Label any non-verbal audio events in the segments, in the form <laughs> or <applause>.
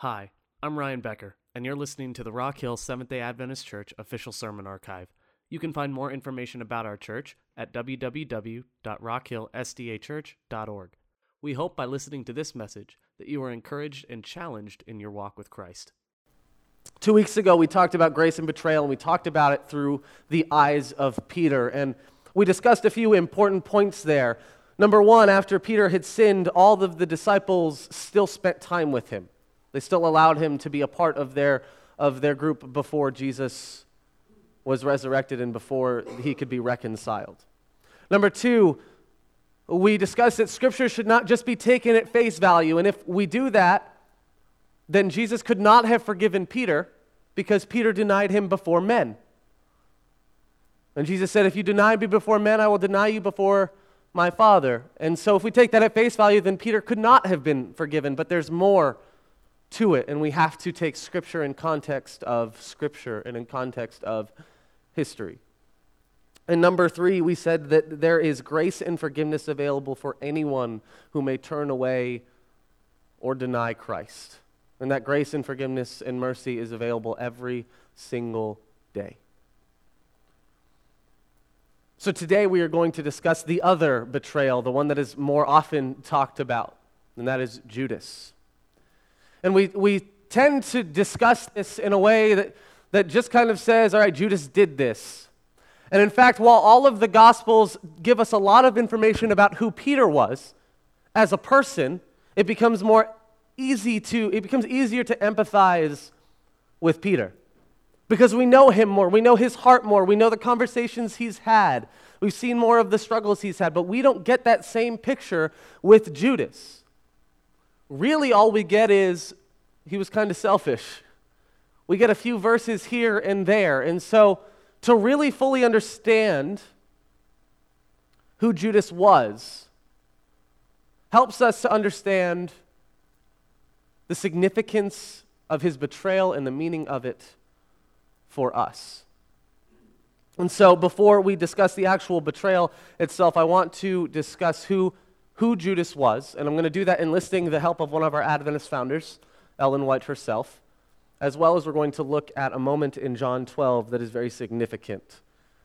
Hi, I'm Ryan Becker, and you're listening to the Rock Hill Seventh day Adventist Church official sermon archive. You can find more information about our church at www.rockhillsdachurch.org. We hope by listening to this message that you are encouraged and challenged in your walk with Christ. Two weeks ago, we talked about grace and betrayal, and we talked about it through the eyes of Peter. And we discussed a few important points there. Number one, after Peter had sinned, all of the disciples still spent time with him. They still allowed him to be a part of their, of their group before Jesus was resurrected and before he could be reconciled. Number two, we discussed that Scripture should not just be taken at face value. And if we do that, then Jesus could not have forgiven Peter because Peter denied him before men. And Jesus said, If you deny me before men, I will deny you before my Father. And so, if we take that at face value, then Peter could not have been forgiven. But there's more to it, and we have to take Scripture in context of Scripture and in context of history. And number three, we said that there is grace and forgiveness available for anyone who may turn away or deny Christ. And that grace and forgiveness and mercy is available every single day. So today we are going to discuss the other betrayal, the one that is more often talked about, and that is Judas. And we, we tend to discuss this in a way that, that just kind of says, all right, Judas did this. And in fact, while all of the Gospels give us a lot of information about who Peter was as a person, it becomes more easy to, it becomes easier to empathize with Peter. Because we know him more, we know his heart more, we know the conversations he's had, we've seen more of the struggles he's had, but we don't get that same picture with Judas. Really, all we get is he was kind of selfish. We get a few verses here and there. And so, to really fully understand who Judas was, helps us to understand the significance of his betrayal and the meaning of it for us. And so, before we discuss the actual betrayal itself, I want to discuss who, who Judas was. And I'm going to do that enlisting the help of one of our Adventist founders, Ellen White herself, as well as we're going to look at a moment in John 12 that is very significant.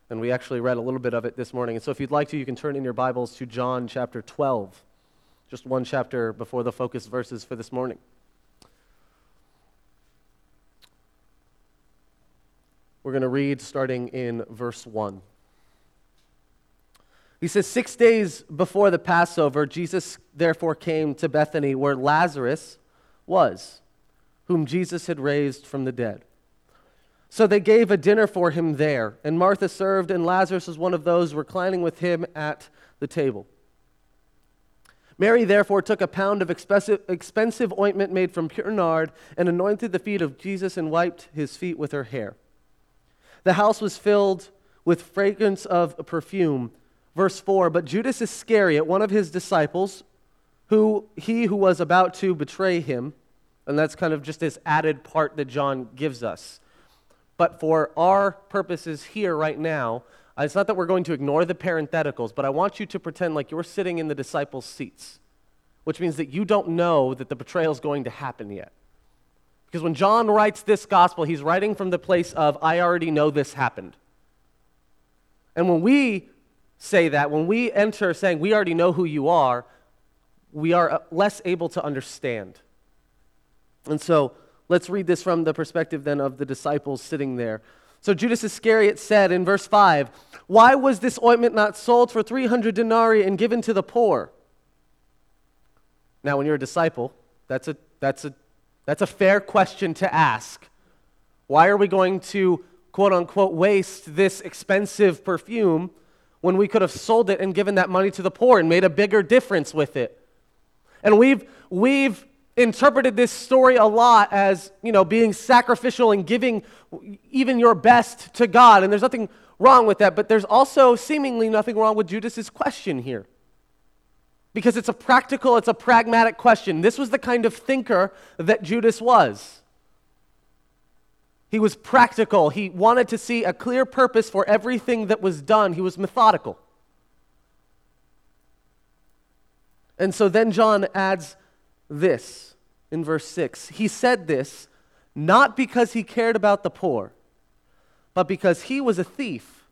And we actually read a little bit of it this morning. And so, if you'd like to, you can turn in your Bibles to John chapter 12, just one chapter before the focus verses for this morning. We're going to read starting in verse 1. He says, Six days before the Passover, Jesus therefore came to Bethany, where Lazarus was, whom Jesus had raised from the dead. So they gave a dinner for him there, and Martha served, and Lazarus was one of those reclining with him at the table. Mary therefore took a pound of expensive, ointment made from pure nard and anointed the feet of Jesus and wiped his feet with her hair. The house was filled with fragrance of perfume. Verse 4 But Judas Iscariot, one of his disciples, who he who was about to betray him, and that's kind of just this added part that John gives us. But for our purposes here right now, it's not that we're going to ignore the parentheticals, but I want you to pretend like you're sitting in the disciples' seats, which means that you don't know that the betrayal is going to happen yet. Because when John writes this gospel, he's writing from the place of, I already know this happened. And when we say that, when we enter saying, we already know who you are, we are uh, less able to understand. And so let's read this from the perspective then of the disciples sitting there. So Judas Iscariot said in verse 5, Why was this ointment not sold for 300 denarii and given to the poor? Now, when you're a disciple, that's a, that's a that's a fair question to ask. Why are we going to, quote unquote, waste this expensive perfume when we could have sold it and given that money to the poor and made a bigger difference with it? And we've, we've interpreted this story a lot as, you know, being sacrificial and giving even your best to God. And there's nothing wrong with that, but there's also seemingly nothing wrong with Judas's question here because it's a practical, it's a pragmatic question. This was the kind of thinker that Judas was. He was practical. He wanted to see a clear purpose for everything that was done. He was methodical. And so then John adds this in verse 6. He said this not because he cared about the poor, but because he was a thief.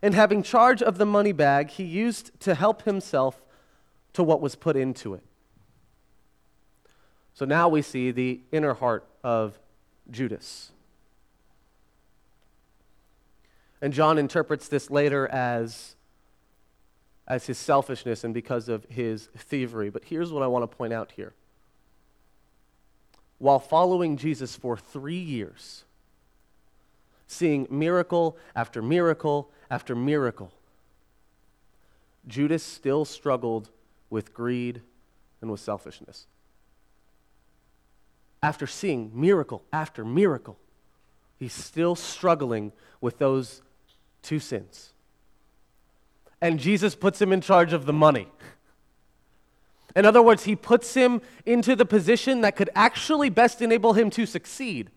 And having charge of the money bag, he used to help himself to what was put into it. So now we see the inner heart of Judas. And John interprets this later as, as his selfishness and because of his thievery. But here's what I want to point out here. While following Jesus for three years, seeing miracle after miracle after miracle, Judas still struggled with greed and with selfishness. After seeing miracle after miracle, he's still struggling with those two sins. And Jesus puts him in charge of the money. In other words, he puts him into the position that could actually best enable him to succeed.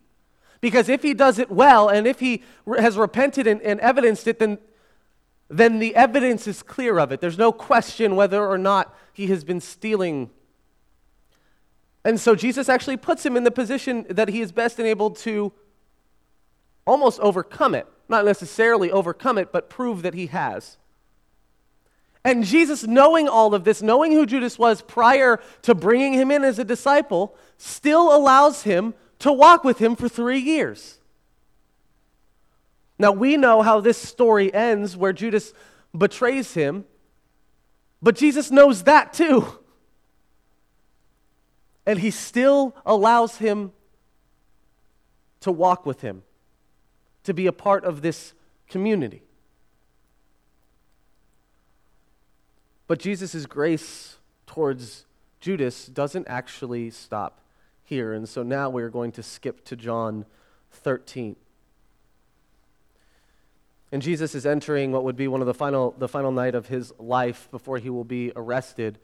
Because if he does it well and if he has repented and, and, evidenced it, then, then the evidence is clear of it. There's no question whether or not he has been stealing. And so Jesus actually puts him in the position that he is best enabled to almost overcome it. Not necessarily overcome it, but prove that he has. And Jesus, knowing all of this, knowing who Judas was prior to bringing him in as a disciple, still allows him to walk with him for three years. Now, we know how this story ends where Judas betrays him, but Jesus knows that too. And he still allows him to walk with him, to be a part of this community. But Jesus' grace towards Judas doesn't actually stop here. And so now we're going to skip to John 13. And Jesus is entering what would be one of the final, the final night of his life before he will be arrested.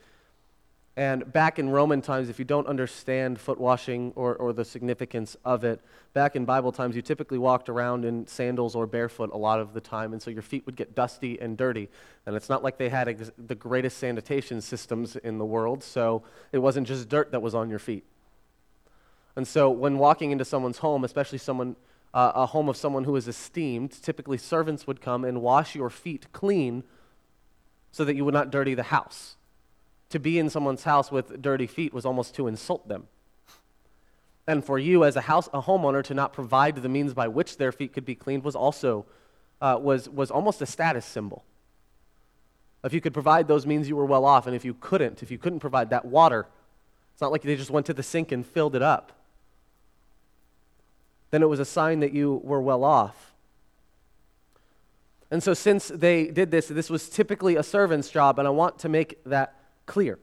And back in Roman times, if you don't understand foot washing or, or the significance of it, back in Bible times, you typically walked around in sandals or barefoot a lot of the time, and so your feet would get dusty and dirty. And it's not like they had ex- the greatest sanitation systems in the world, so it wasn't just dirt that was on your feet. And so when walking into someone's home, especially someone, uh, a home of someone who is esteemed, typically servants would come and wash your feet clean so that you would not dirty the house to be in someone's house with dirty feet was almost to insult them. And for you as a house a homeowner to not provide the means by which their feet could be cleaned was also uh, was, was almost a status symbol. If you could provide those means, you were well off. And if you couldn't, if you couldn't provide that water, it's not like they just went to the sink and filled it up. Then it was a sign that you were well off. And so, since they did this, this was typically a servant's job, and I want to make that clear.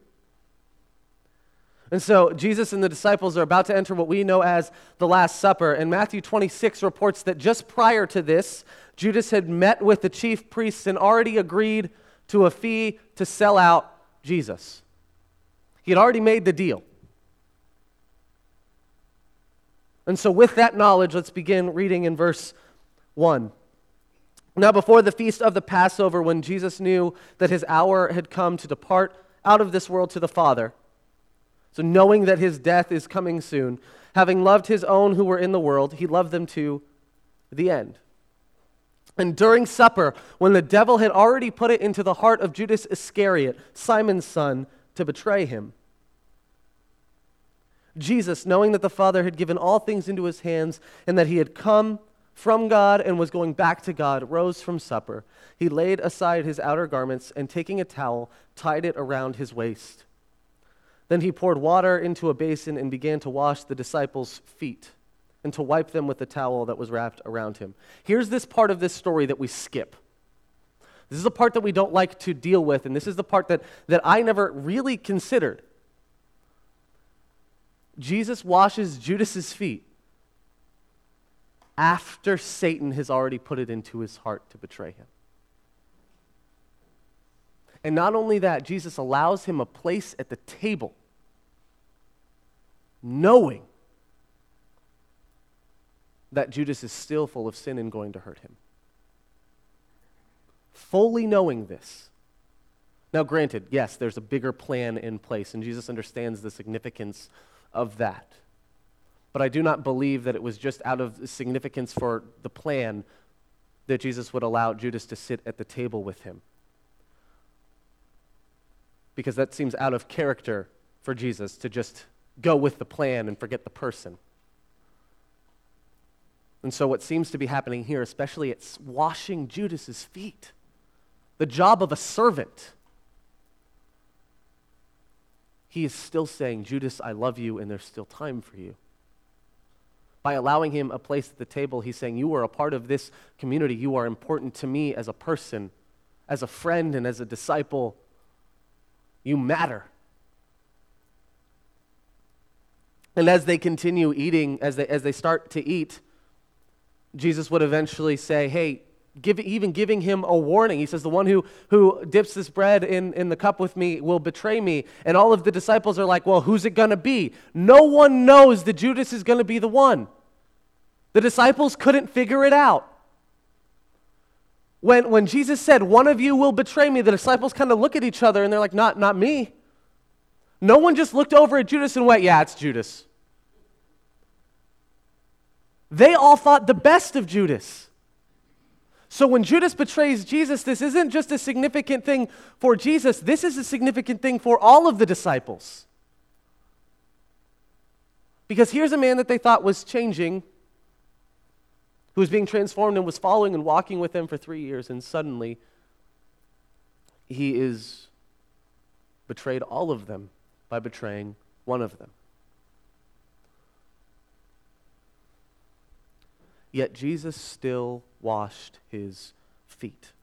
And so Jesus and the disciples are about to enter what we know as the Last Supper. And Matthew 26 reports that just prior to this, Judas had met with the chief priests and already agreed to a fee to sell out Jesus. He had already made the deal. And so, with that knowledge, let's begin reading in verse 1. Now, before the feast of the Passover, when Jesus knew that his hour had come to depart, out of this world to the Father. So, knowing that his death is coming soon, having loved his own who were in the world, he loved them to the end. And during supper, when the devil had already put it into the heart of Judas Iscariot, Simon's son, to betray him, Jesus, knowing that the Father had given all things into his hands and that he had come from God and was going back to God, rose from supper. He laid aside his outer garments and taking a towel, tied it around his waist. Then he poured water into a basin and began to wash the disciples' feet and to wipe them with the towel that was wrapped around him. Here's this part of this story that we skip. This is the part that we don't like to deal with, and this is the part that, that I never really considered. Jesus washes Judas's feet after Satan has already put it into his heart to betray him. And not only that, Jesus allows him a place at the table, knowing that Judas is still full of sin and going to hurt him. Fully knowing this. Now, granted, yes, there's a bigger plan in place, and Jesus understands the significance of that. But I do not believe that it was just out of significance for the plan that Jesus would allow Judas to sit at the table with him. Because that seems out of character for Jesus to just go with the plan and forget the person. And so, what seems to be happening here, especially, it's washing Judas's feet, the job of a servant. He is still saying, Judas, I love you, and there's still time for you. By allowing him a place at the table, he's saying, You are a part of this community. You are important to me as a person, as a friend, and as a disciple. You matter. And as they continue eating, as they, as they start to eat, Jesus would eventually say, Hey, give, even giving him a warning. He says, The one who, who dips this bread in, in the cup with me will betray me. And all of the disciples are like, Well, who's it going to be? No one knows that Judas is going to be the one. The disciples couldn't figure it out. When, when Jesus said, One of you will betray me, the disciples kind of look at each other and they're like, Not, not me. No one just looked over at Judas and went, Yeah, it's Judas. They all thought the best of Judas. So when Judas betrays Jesus, this isn't just a significant thing for Jesus, this is a significant thing for all of the disciples. Because here's a man that they thought was changing, who was being transformed and was following and walking with them for three years, and suddenly he is betrayed all of them by betraying one of them. Yet Jesus still washed his feet.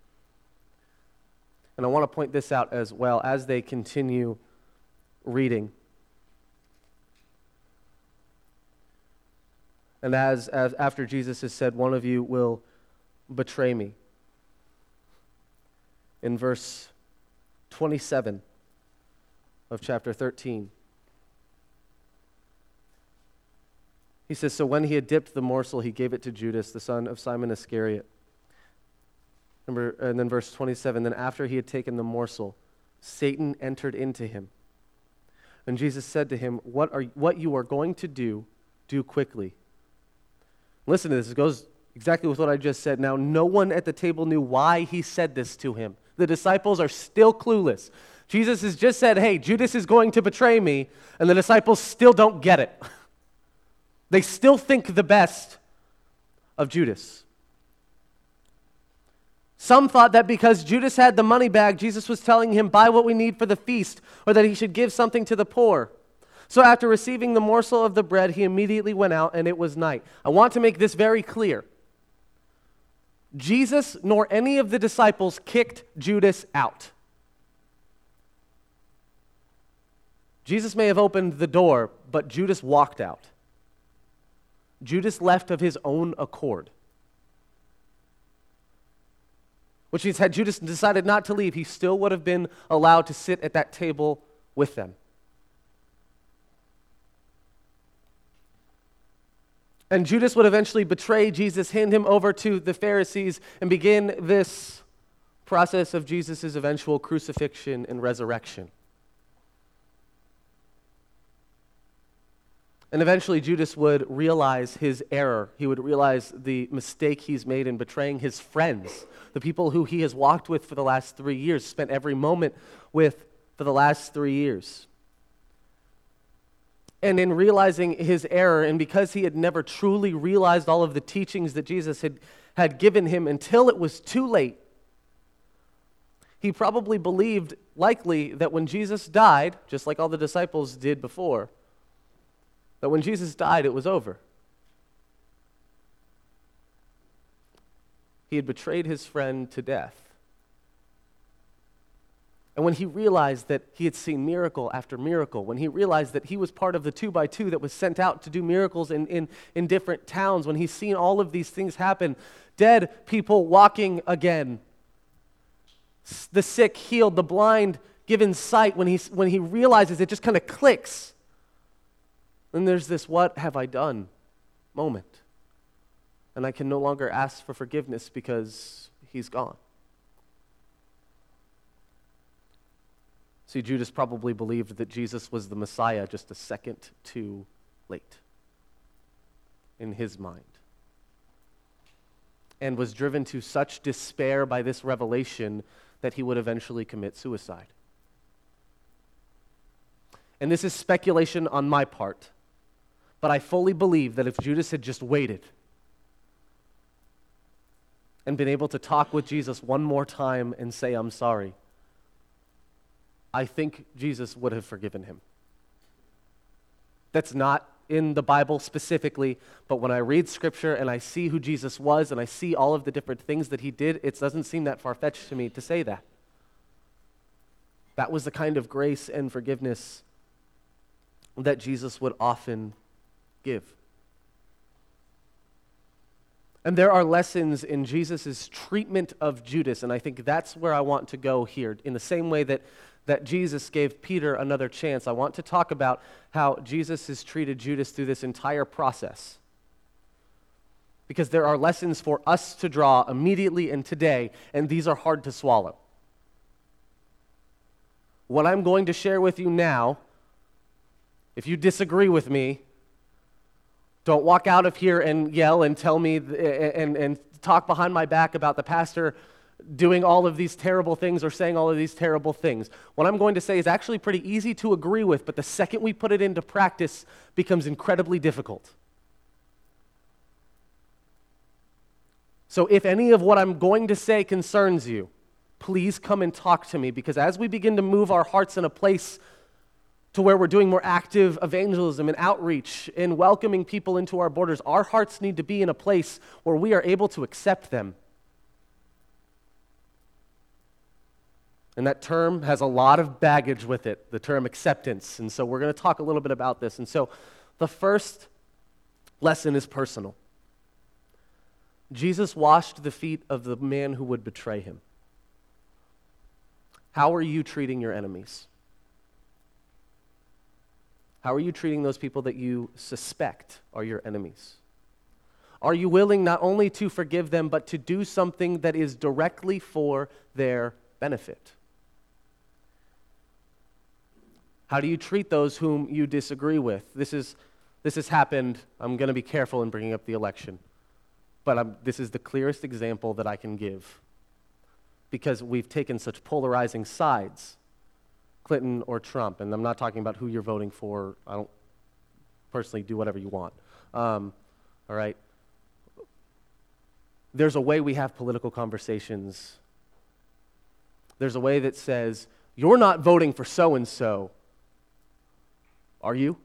And I want to point this out as well as they continue reading. And as, as after Jesus has said, One of you will betray me. In verse 27 of chapter 13. He says, So when he had dipped the morsel, he gave it to Judas, the son of Simon Iscariot. Number, and then verse 27 Then after he had taken the morsel, Satan entered into him. And Jesus said to him, What, are, what you are going to do, do quickly. Listen to this. It goes exactly with what I just said. Now, no one at the table knew why he said this to him. The disciples are still clueless. Jesus has just said, Hey, Judas is going to betray me, and the disciples still don't get it. <laughs> They still think the best of Judas. Some thought that because Judas had the money bag, Jesus was telling him, Buy what we need for the feast, or that he should give something to the poor. So after receiving the morsel of the bread, he immediately went out, and it was night. I want to make this very clear. Jesus nor any of the disciples kicked Judas out. Jesus may have opened the door, but Judas walked out. Judas left of his own accord. Which means, had Judas decided not to leave, he still would have been allowed to sit at that table with them. And Judas would eventually betray Jesus, hand him over to the Pharisees, and begin this process of Jesus' eventual crucifixion and resurrection. And eventually, Judas would realize his error. He would realize the mistake he's made in betraying his friends, the people who he has walked with for the last three years, spent every moment with for the last three years. And in realizing his error, and because he had never truly realized all of the teachings that Jesus had, had given him until it was too late, he probably believed, likely, that when Jesus died, just like all the disciples did before, that when Jesus died, it was over. He had betrayed his friend to death. And when he realized that he had seen miracle after miracle, when he realized that he was part of the two by two that was sent out to do miracles in, in, in different towns, when he's seen all of these things happen, dead people walking again, the sick healed, the blind given sight, when he, when he realizes it just kind of clicks then there's this what have I done moment. And I can no longer ask for forgiveness because he's gone. See, Judas probably believed that Jesus was the Messiah just a second too late in his mind and was driven to such despair by this revelation that he would eventually commit suicide. And this is speculation on my part, but I fully believe that if Judas had just waited and been able to talk with Jesus one more time and say, I'm sorry, I think Jesus would have forgiven him. That's not in the Bible specifically, but when I read scripture and I see who Jesus was and I see all of the different things that he did, it doesn't seem that far fetched to me to say that. That was the kind of grace and forgiveness that Jesus would often give. And there are lessons in Jesus' treatment of Judas, and I think that's where I want to go here. In the same way that that Jesus gave Peter another chance. I want to talk about how Jesus has treated Judas through this entire process. Because there are lessons for us to draw immediately and today, and these are hard to swallow. What I'm going to share with you now, if you disagree with me, don't walk out of here and yell and tell me and, and talk behind my back about the pastor doing all of these terrible things or saying all of these terrible things. What I'm going to say is actually pretty easy to agree with, but the second we put it into practice becomes incredibly difficult. So if any of what I'm going to say concerns you, please come and talk to me because as we begin to move our hearts in a place to where we're doing more active evangelism and outreach and welcoming people into our borders, our hearts need to be in a place where we are able to accept them And that term has a lot of baggage with it, the term acceptance. And so we're going to talk a little bit about this. And so the first lesson is personal. Jesus washed the feet of the man who would betray him. How are you treating your enemies? How are you treating those people that you suspect are your enemies? Are you willing not only to forgive them, but to do something that is directly for their benefit? How do you treat those whom you disagree with? This, is, this has happened. I'm going to be careful in bringing up the election. But I'm, this is the clearest example that I can give because we've taken such polarizing sides Clinton or Trump. And I'm not talking about who you're voting for. I don't personally do whatever you want. Um, all right? There's a way we have political conversations. There's a way that says, you're not voting for so and so, are you?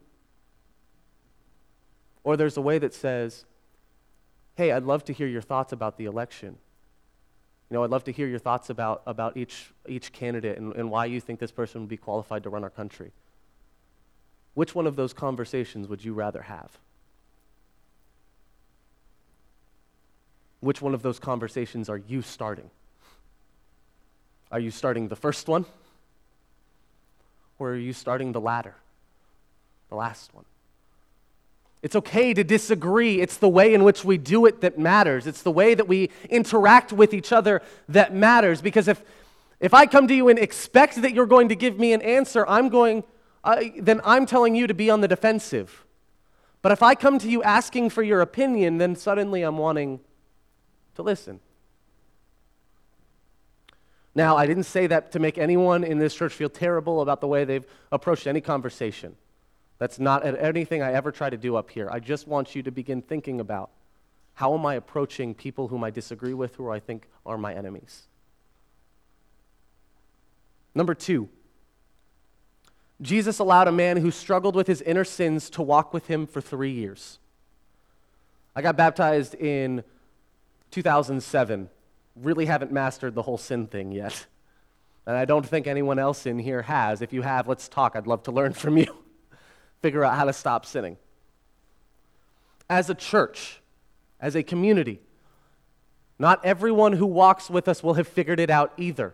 Or there's a way that says, hey, I'd love to hear your thoughts about the election. You know, I'd love to hear your thoughts about, about each, each candidate and, and why you think this person would be qualified to run our country. Which one of those conversations would you rather have? Which one of those conversations are you starting? Are you starting the first one? Or are you starting the latter? the last one. It's okay to disagree. It's the way in which we do it that matters. It's the way that we interact with each other that matters. Because if, if I come to you and expect that you're going to give me an answer, I'm going, uh, then I'm telling you to be on the defensive. But if I come to you asking for your opinion, then suddenly I'm wanting to listen. Now, I didn't say that to make anyone in this church feel terrible about the way they've approached any conversation. That's not anything I ever try to do up here. I just want you to begin thinking about how am I approaching people whom I disagree with, who I think are my enemies. Number two, Jesus allowed a man who struggled with his inner sins to walk with him for three years. I got baptized in 2007. Really haven't mastered the whole sin thing yet. And I don't think anyone else in here has. If you have, let's talk. I'd love to learn from you figure out how to stop sinning. As a church, as a community, not everyone who walks with us will have figured it out either.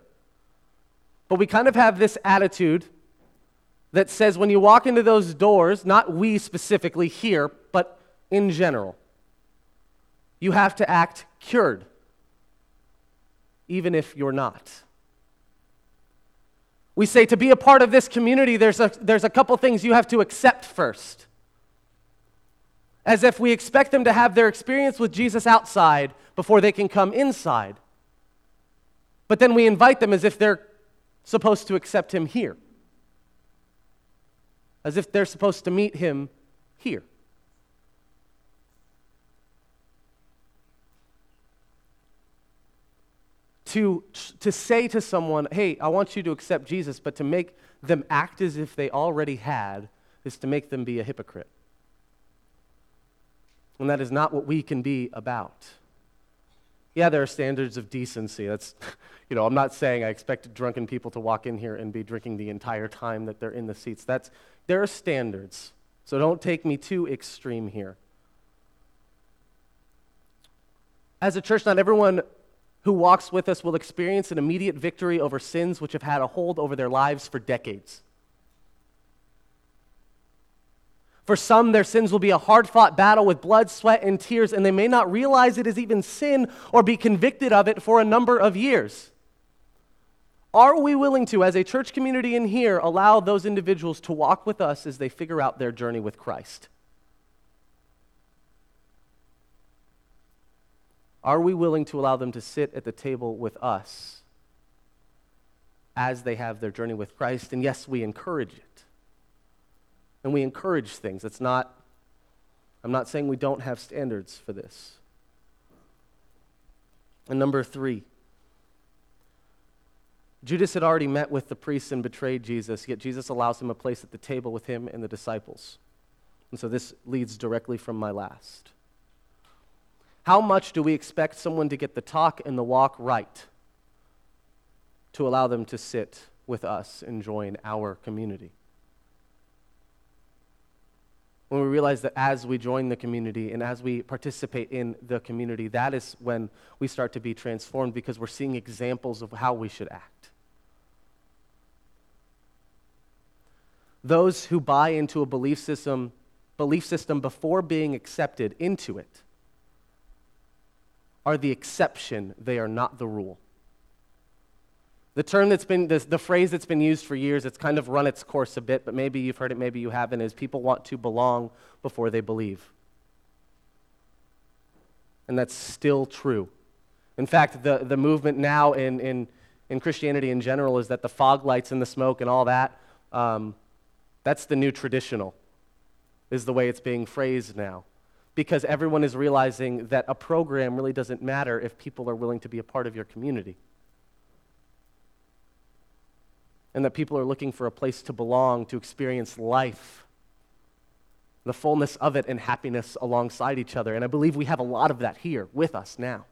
But we kind of have this attitude that says when you walk into those doors, not we specifically here, but in general, you have to act cured, even if you're not. We say to be a part of this community, there's a, there's a couple things you have to accept first. As if we expect them to have their experience with Jesus outside before they can come inside. But then we invite them as if they're supposed to accept him here, as if they're supposed to meet him here. To, to say to someone, hey, I want you to accept Jesus, but to make them act as if they already had is to make them be a hypocrite. And that is not what we can be about. Yeah, there are standards of decency. That's, <laughs> you know, I'm not saying I expect drunken people to walk in here and be drinking the entire time that they're in the seats. That's, there are standards. So don't take me too extreme here. As a church, not everyone who walks with us will experience an immediate victory over sins which have had a hold over their lives for decades. For some, their sins will be a hard fought battle with blood, sweat, and tears, and they may not realize it is even sin or be convicted of it for a number of years. Are we willing to, as a church community in here, allow those individuals to walk with us as they figure out their journey with Christ? Are we willing to allow them to sit at the table with us as they have their journey with Christ? And yes, we encourage it. And we encourage things. It's not, I'm not saying we don't have standards for this. And number three, Judas had already met with the priests and betrayed Jesus, yet Jesus allows him a place at the table with him and the disciples. And so this leads directly from my last. How much do we expect someone to get the talk and the walk right to allow them to sit with us and join our community? When we realize that as we join the community and as we participate in the community, that is when we start to be transformed because we're seeing examples of how we should act. Those who buy into a belief system, belief system before being accepted into it are the exception, they are not the rule. The term that's been, the, the phrase that's been used for years, it's kind of run its course a bit, but maybe you've heard it, maybe you haven't, is people want to belong before they believe. And that's still true. In fact, the, the movement now in, in, in Christianity in general is that the fog lights and the smoke and all that, um, that's the new traditional, is the way it's being phrased now because everyone is realizing that a program really doesn't matter if people are willing to be a part of your community. And that people are looking for a place to belong, to experience life, the fullness of it, and happiness alongside each other. And I believe we have a lot of that here with us now.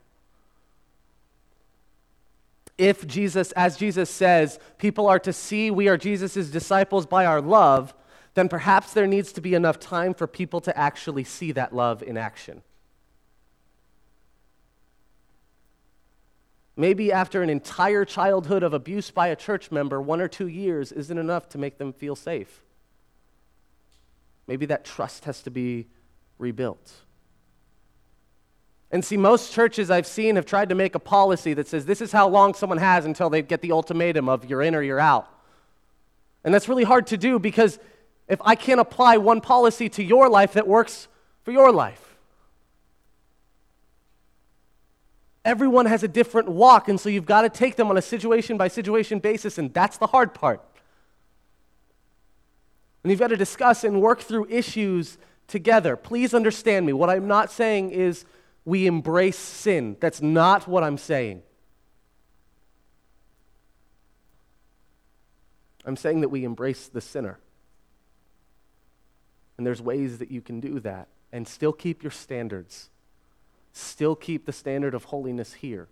If Jesus, as Jesus says, people are to see we are Jesus' disciples by our love, then perhaps there needs to be enough time for people to actually see that love in action. Maybe after an entire childhood of abuse by a church member, one or two years isn't enough to make them feel safe. Maybe that trust has to be rebuilt. And see, most churches I've seen have tried to make a policy that says this is how long someone has until they get the ultimatum of you're in or you're out. And that's really hard to do because if I can't apply one policy to your life that works for your life? Everyone has a different walk, and so you've got to take them on a situation by situation basis, and that's the hard part. And you've got to discuss and work through issues together. Please understand me. What I'm not saying is we embrace sin. That's not what I'm saying. I'm saying that we embrace the sinner. And there's ways that you can do that and still keep your standards, still keep the standard of holiness here.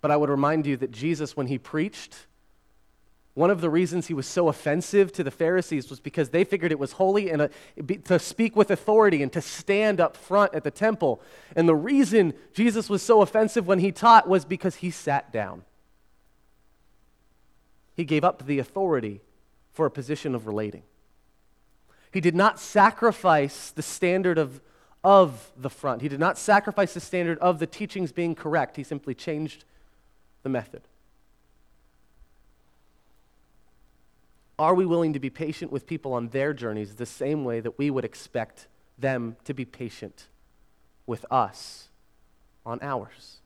But I would remind you that Jesus, when he preached, one of the reasons he was so offensive to the Pharisees was because they figured it was holy and uh, a, to speak with authority and to stand up front at the temple. And the reason Jesus was so offensive when he taught was because he sat down. He gave up the authority for a position of relating. He did not sacrifice the standard of, of the front. He did not sacrifice the standard of the teachings being correct. He simply changed the method. Are we willing to be patient with people on their journeys the same way that we would expect them to be patient with us on ours?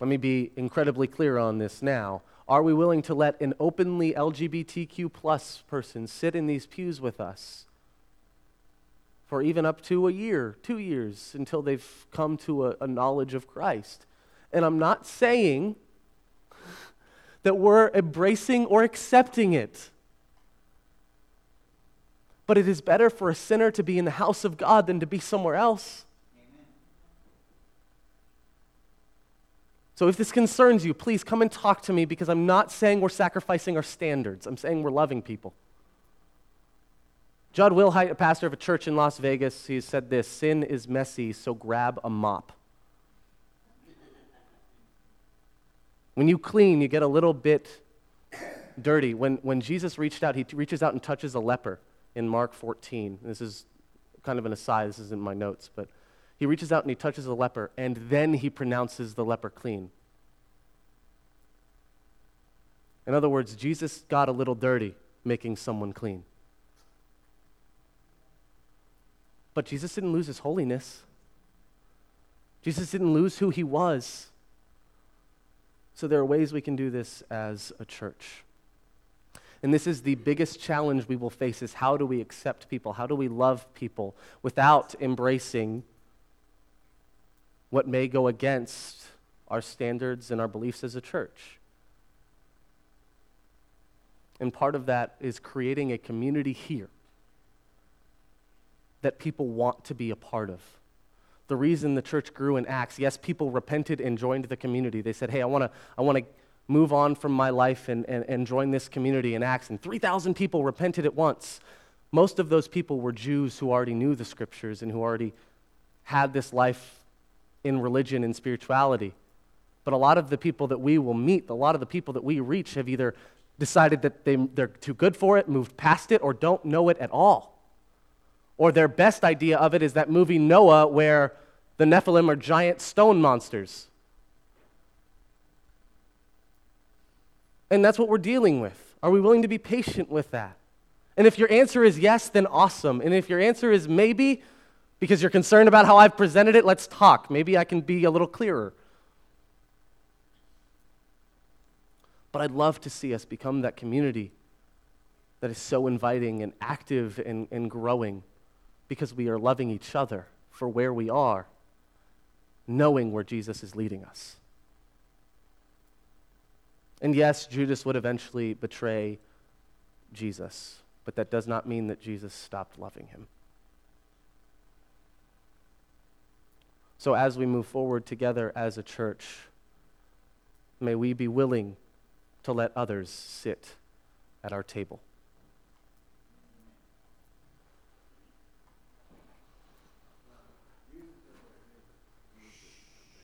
Let me be incredibly clear on this now. Are we willing to let an openly LGBTQ plus person sit in these pews with us for even up to a year, two years, until they've come to a, a knowledge of Christ? And I'm not saying that we're embracing or accepting it. But it is better for a sinner to be in the house of God than to be somewhere else. So if this concerns you, please come and talk to me because I'm not saying we're sacrificing our standards. I'm saying we're loving people. Jud Wilhite, a pastor of a church in Las Vegas, he said this Sin is messy, so grab a mop. When you clean, you get a little bit dirty. When, when Jesus reached out, he reaches out and touches a leper in Mark 14. This is kind of an aside, this is in my notes, but he reaches out and he touches a leper, and then he pronounces the leper clean. In other words, Jesus got a little dirty making someone clean. But Jesus didn't lose his holiness. Jesus didn't lose who he was. So there are ways we can do this as a church. And this is the biggest challenge we will face is how do we accept people? How do we love people without embracing what may go against our standards and our beliefs as a church? And part of that is creating a community here that people want to be a part of the reason the church grew in Acts. Yes, people repented and joined the community. They said, hey, I want to I wanna move on from my life and, and, and join this community in Acts. And 3,000 people repented at once. Most of those people were Jews who already knew the scriptures and who already had this life in religion and spirituality. But a lot of the people that we will meet, a lot of the people that we reach, have either decided that they, they're too good for it, moved past it, or don't know it at all. Or their best idea of it is that movie Noah, where the Nephilim are giant stone monsters. And that's what we're dealing with. Are we willing to be patient with that? And if your answer is yes, then awesome. And if your answer is maybe, because you're concerned about how I've presented it, let's talk. Maybe I can be a little clearer. But I'd love to see us become that community that is so inviting and active and, and growing because we are loving each other for where we are, knowing where Jesus is leading us. And yes, Judas would eventually betray Jesus, but that does not mean that Jesus stopped loving him. So, as we move forward together as a church, may we be willing to let others sit at our table.